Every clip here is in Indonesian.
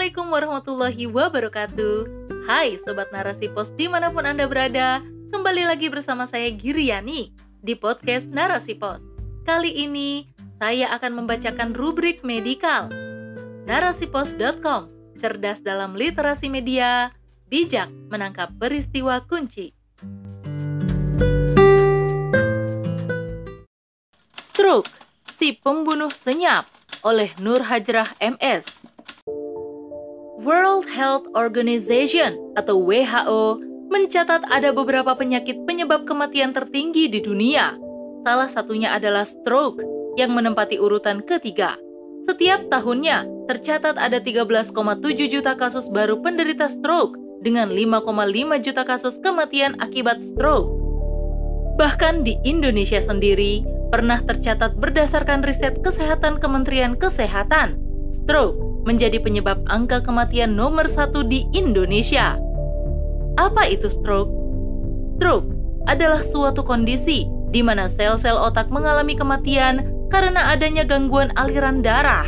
Assalamualaikum warahmatullahi wabarakatuh. Hai Sobat Narasi Pos di mana pun Anda berada Kembali lagi bersama saya Giriani di podcast Narasi Pos Kali ini saya akan membacakan rubrik medikal. Narasipos.com Cerdas dalam literasi media Bijak menangkap peristiwa kunci. Stroke, si pembunuh senyap oleh Nur Hajrah MS World Health Organization atau WHO mencatat ada beberapa penyakit penyebab kematian tertinggi di dunia. Salah satunya adalah stroke yang menempati urutan ketiga. Setiap tahunnya tercatat ada 13,7 juta kasus baru penderita stroke dengan 5,5 juta kasus kematian akibat stroke. Bahkan di Indonesia sendiri pernah tercatat berdasarkan riset kesehatan Kementerian Kesehatan, stroke menjadi penyebab angka kematian nomor satu di Indonesia. Apa itu stroke? Stroke adalah suatu kondisi di mana sel-sel otak mengalami kematian karena adanya gangguan aliran darah.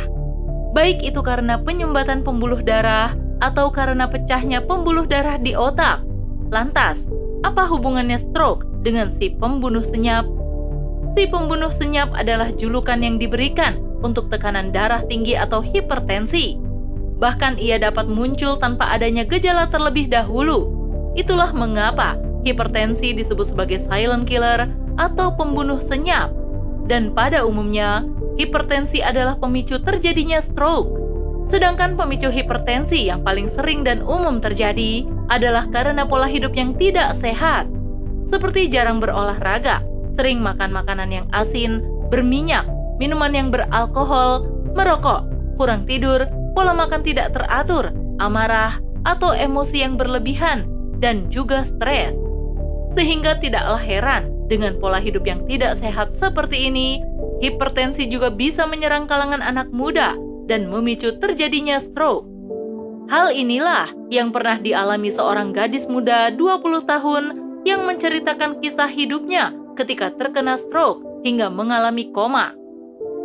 Baik itu karena penyumbatan pembuluh darah atau karena pecahnya pembuluh darah di otak. Lantas, apa hubungannya stroke dengan si pembunuh senyap? Si pembunuh senyap adalah julukan yang diberikan untuk tekanan darah tinggi atau hipertensi. Bahkan ia dapat muncul tanpa adanya gejala terlebih dahulu. Itulah mengapa hipertensi disebut sebagai silent killer atau pembunuh senyap. Dan pada umumnya, hipertensi adalah pemicu terjadinya stroke. Sedangkan pemicu hipertensi yang paling sering dan umum terjadi adalah karena pola hidup yang tidak sehat, seperti jarang berolahraga, sering makan makanan yang asin, berminyak, minuman yang beralkohol, merokok, kurang tidur, pola makan tidak teratur, amarah, atau emosi yang berlebihan, dan juga stres. Sehingga tidaklah heran dengan pola hidup yang tidak sehat seperti ini, hipertensi juga bisa menyerang kalangan anak muda dan memicu terjadinya stroke. Hal inilah yang pernah dialami seorang gadis muda 20 tahun yang menceritakan kisah hidupnya ketika terkena stroke hingga mengalami koma.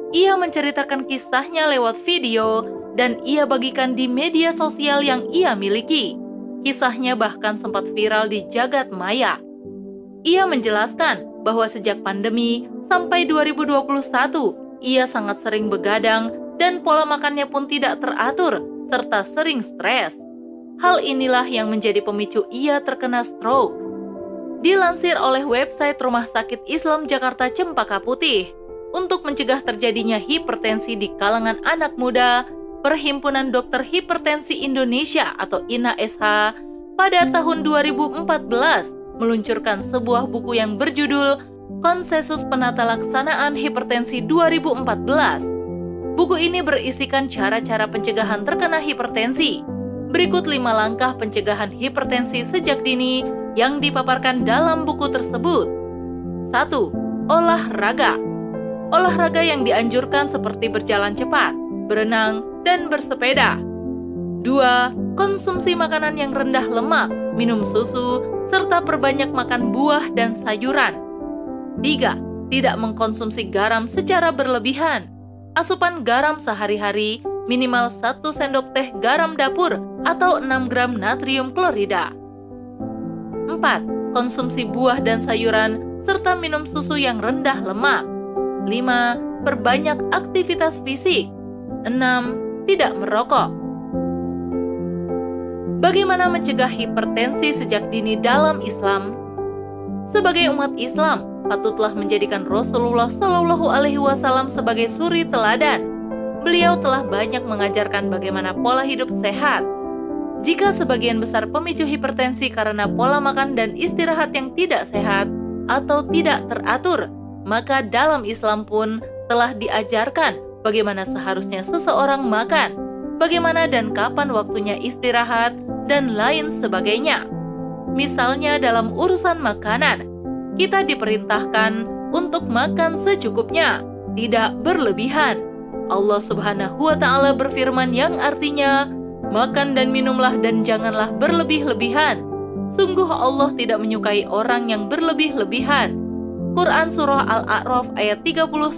Ia menceritakan kisahnya lewat video dan ia bagikan di media sosial yang ia miliki. Kisahnya bahkan sempat viral di jagat maya. Ia menjelaskan bahwa sejak pandemi sampai 2021, ia sangat sering begadang dan pola makannya pun tidak teratur serta sering stres. Hal inilah yang menjadi pemicu ia terkena stroke. Dilansir oleh website Rumah Sakit Islam Jakarta Cempaka Putih, untuk mencegah terjadinya hipertensi di kalangan anak muda, Perhimpunan Dokter Hipertensi Indonesia atau INA-SH pada tahun 2014 meluncurkan sebuah buku yang berjudul Konsensus Penata Laksanaan Hipertensi 2014. Buku ini berisikan cara-cara pencegahan terkena hipertensi. Berikut lima langkah pencegahan hipertensi sejak dini yang dipaparkan dalam buku tersebut. 1. Olahraga olahraga yang dianjurkan seperti berjalan cepat, berenang, dan bersepeda. 2. Konsumsi makanan yang rendah lemak, minum susu, serta perbanyak makan buah dan sayuran. 3. Tidak mengkonsumsi garam secara berlebihan. Asupan garam sehari-hari minimal 1 sendok teh garam dapur atau 6 gram natrium klorida. 4. Konsumsi buah dan sayuran serta minum susu yang rendah lemak. 5. Perbanyak aktivitas fisik 6. Tidak merokok Bagaimana mencegah hipertensi sejak dini dalam Islam? Sebagai umat Islam, patutlah menjadikan Rasulullah Shallallahu Alaihi Wasallam sebagai suri teladan. Beliau telah banyak mengajarkan bagaimana pola hidup sehat. Jika sebagian besar pemicu hipertensi karena pola makan dan istirahat yang tidak sehat atau tidak teratur, maka dalam Islam pun telah diajarkan bagaimana seharusnya seseorang makan, bagaimana dan kapan waktunya istirahat, dan lain sebagainya. Misalnya dalam urusan makanan, kita diperintahkan untuk makan secukupnya, tidak berlebihan. Allah Subhanahu wa taala berfirman yang artinya, "Makan dan minumlah dan janganlah berlebih-lebihan." Sungguh Allah tidak menyukai orang yang berlebih-lebihan. Quran Surah Al-A'raf ayat 31.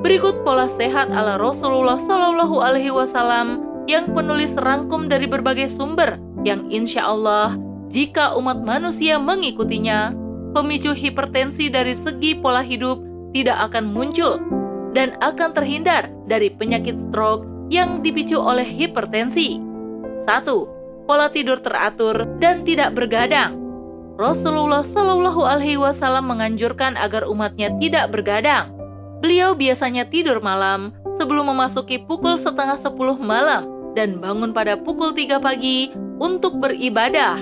Berikut pola sehat ala Rasulullah Shallallahu Alaihi Wasallam yang penulis rangkum dari berbagai sumber yang insya Allah jika umat manusia mengikutinya, pemicu hipertensi dari segi pola hidup tidak akan muncul dan akan terhindar dari penyakit stroke yang dipicu oleh hipertensi. 1. Pola tidur teratur dan tidak bergadang. Rasulullah Shallallahu Alaihi Wasallam menganjurkan agar umatnya tidak bergadang. Beliau biasanya tidur malam sebelum memasuki pukul setengah sepuluh malam dan bangun pada pukul tiga pagi untuk beribadah.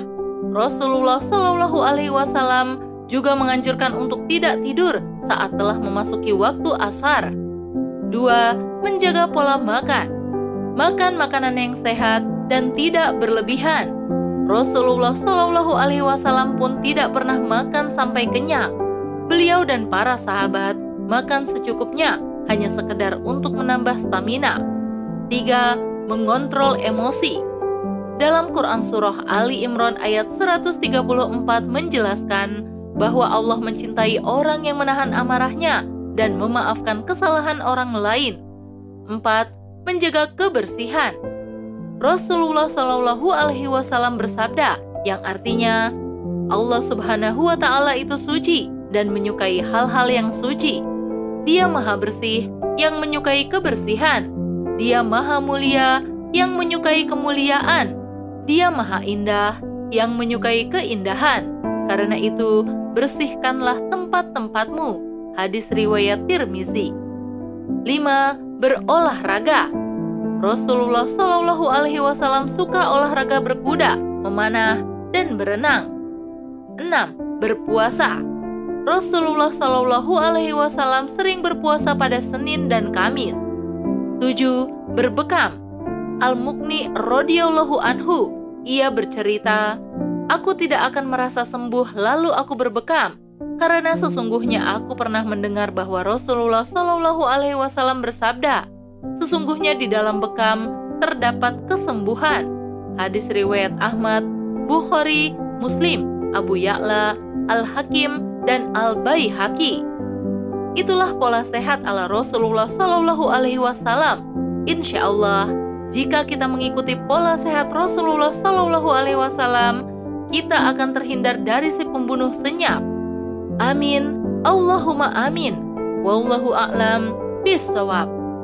Rasulullah Shallallahu Alaihi Wasallam juga menganjurkan untuk tidak tidur saat telah memasuki waktu asar. 2. Menjaga pola makan. Makan makanan yang sehat dan tidak berlebihan Rasulullah Shallallahu Alaihi Wasallam pun tidak pernah makan sampai kenyang. Beliau dan para sahabat makan secukupnya, hanya sekedar untuk menambah stamina. 3. Mengontrol emosi. Dalam Quran Surah Ali Imran ayat 134 menjelaskan bahwa Allah mencintai orang yang menahan amarahnya dan memaafkan kesalahan orang lain. 4. Menjaga kebersihan. Rasulullah Shallallahu Alaihi Wasallam bersabda, yang artinya Allah Subhanahu wa Ta'ala itu suci dan menyukai hal-hal yang suci. Dia Maha Bersih yang menyukai kebersihan. Dia Maha Mulia yang menyukai kemuliaan. Dia Maha Indah yang menyukai keindahan. Karena itu, bersihkanlah tempat-tempatmu. Hadis riwayat Tirmizi. 5. Berolahraga Rasulullah Shallallahu Alaihi Wasallam suka olahraga berkuda, memanah, dan berenang. 6. Berpuasa. Rasulullah Shallallahu Alaihi Wasallam sering berpuasa pada Senin dan Kamis. 7. Berbekam. Al-Mukni radhiyallahu anhu, ia bercerita, "Aku tidak akan merasa sembuh lalu aku berbekam, karena sesungguhnya aku pernah mendengar bahwa Rasulullah Shallallahu alaihi wasallam bersabda, Sesungguhnya di dalam bekam terdapat kesembuhan. Hadis riwayat Ahmad, Bukhari, Muslim, Abu Ya'la, Al-Hakim, dan Al-Baihaqi. Itulah pola sehat ala Rasulullah Shallallahu Alaihi Wasallam. Insya Allah, jika kita mengikuti pola sehat Rasulullah Shallallahu Alaihi Wasallam, kita akan terhindar dari si pembunuh senyap. Amin. Allahumma amin. Wallahu a'lam bisawab.